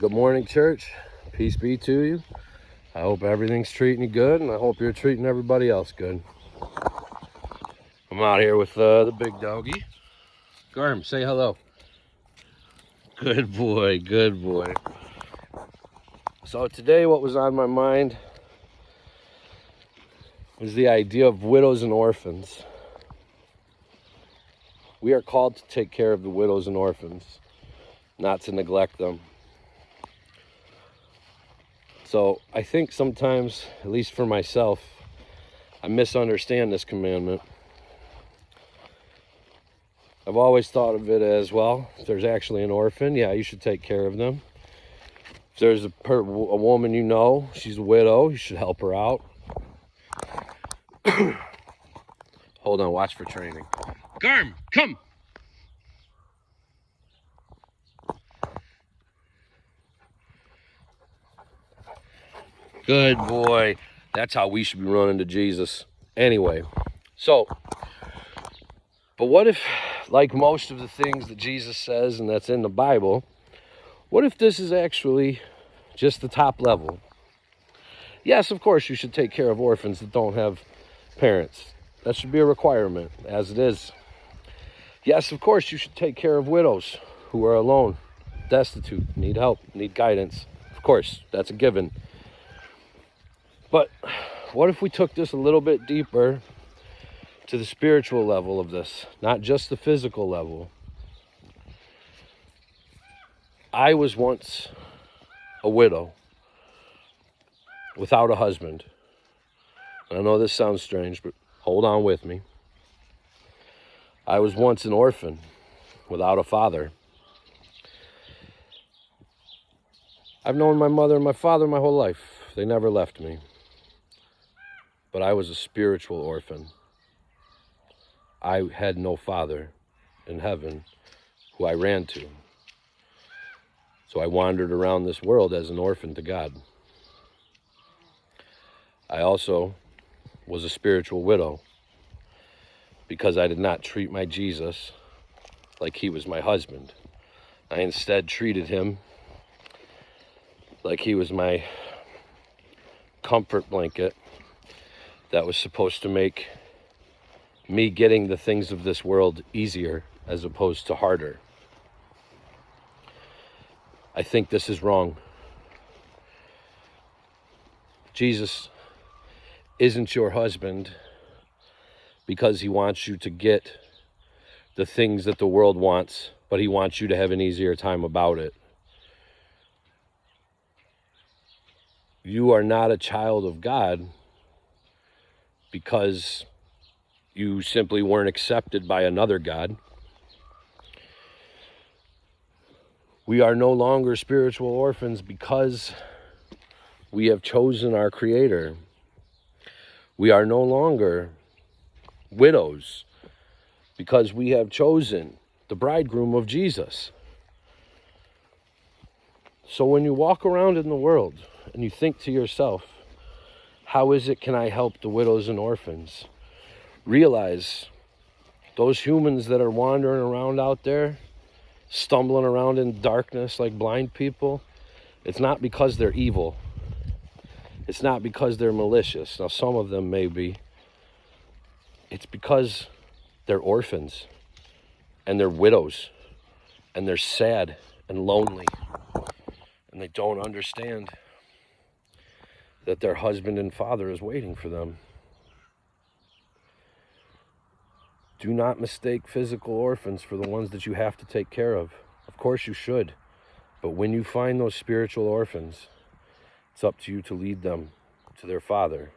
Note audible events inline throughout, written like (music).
Good morning, church. Peace be to you. I hope everything's treating you good, and I hope you're treating everybody else good. I'm out here with uh, the big doggy. Garm, say hello. Good boy, good boy. So today, what was on my mind was the idea of widows and orphans. We are called to take care of the widows and orphans, not to neglect them. So I think sometimes, at least for myself, I misunderstand this commandment. I've always thought of it as well, if there's actually an orphan, yeah, you should take care of them. If there's a, a woman you know, she's a widow, you should help her out. (clears throat) Hold on, watch for training. Garm, come! Good boy. That's how we should be running to Jesus. Anyway, so, but what if, like most of the things that Jesus says and that's in the Bible, what if this is actually just the top level? Yes, of course, you should take care of orphans that don't have parents. That should be a requirement, as it is. Yes, of course, you should take care of widows who are alone, destitute, need help, need guidance. Of course, that's a given. But what if we took this a little bit deeper to the spiritual level of this, not just the physical level? I was once a widow without a husband. I know this sounds strange, but hold on with me. I was once an orphan without a father. I've known my mother and my father my whole life. They never left me but I was a spiritual orphan. I had no father in heaven who I ran to. So I wandered around this world as an orphan to God. I also was a spiritual widow because I did not treat my Jesus like he was my husband. I instead treated him like he was my comfort blanket that was supposed to make me getting the things of this world easier as opposed to harder. I think this is wrong. Jesus isn't your husband because he wants you to get the things that the world wants, but he wants you to have an easier time about it. You are not a child of God because you simply weren't accepted by another God. We are no longer spiritual orphans because we have chosen our Creator. We are no longer widows because we have chosen the bridegroom of Jesus. So when you walk around in the world and you think to yourself, how is it can I help the widows and orphans? Realize those humans that are wandering around out there, stumbling around in darkness like blind people, it's not because they're evil. It's not because they're malicious. Now, some of them may be. It's because they're orphans and they're widows and they're sad and lonely and they don't understand that their husband and father is waiting for them. Do not mistake physical orphans for the ones that you have to take care of. Of course, you should. But when you find those spiritual orphans, it's up to you to lead them to their father.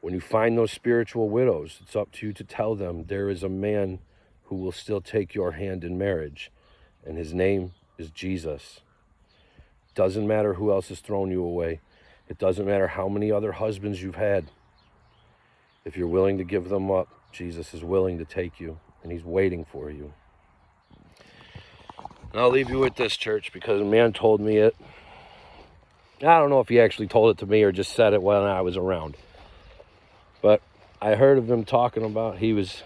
When you find those spiritual widows, it's up to you to tell them there is a man who will still take your hand in marriage, and his name is Jesus. Doesn't matter who else has thrown you away. It doesn't matter how many other husbands you've had. If you're willing to give them up, Jesus is willing to take you, and he's waiting for you. And I'll leave you with this, church, because a man told me it. I don't know if he actually told it to me or just said it when I was around. But I heard of him talking about he was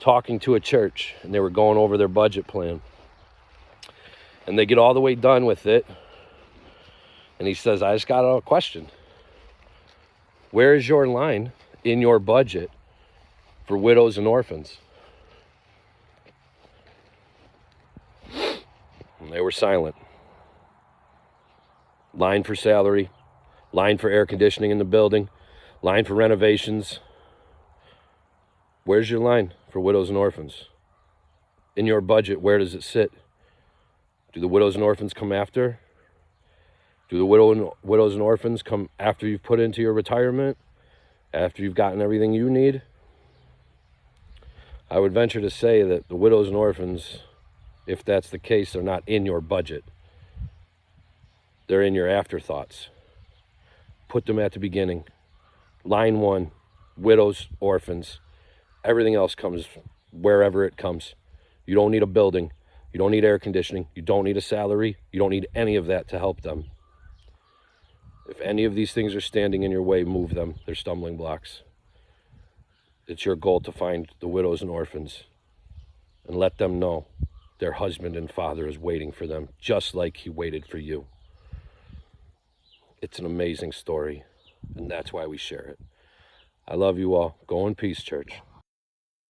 talking to a church and they were going over their budget plan. And they get all the way done with it. And he says, I just got a question. Where is your line in your budget for widows and orphans? And they were silent. Line for salary, line for air conditioning in the building, line for renovations. Where's your line for widows and orphans? In your budget, where does it sit? Do the widows and orphans come after? Do the widow and, widows and orphans come after you've put into your retirement? After you've gotten everything you need? I would venture to say that the widows and orphans, if that's the case, they're not in your budget. They're in your afterthoughts. Put them at the beginning. Line one, widows, orphans. Everything else comes wherever it comes. You don't need a building. You don't need air conditioning. You don't need a salary. You don't need any of that to help them. If any of these things are standing in your way, move them. They're stumbling blocks. It's your goal to find the widows and orphans and let them know their husband and father is waiting for them, just like he waited for you. It's an amazing story, and that's why we share it. I love you all. Go in peace, church.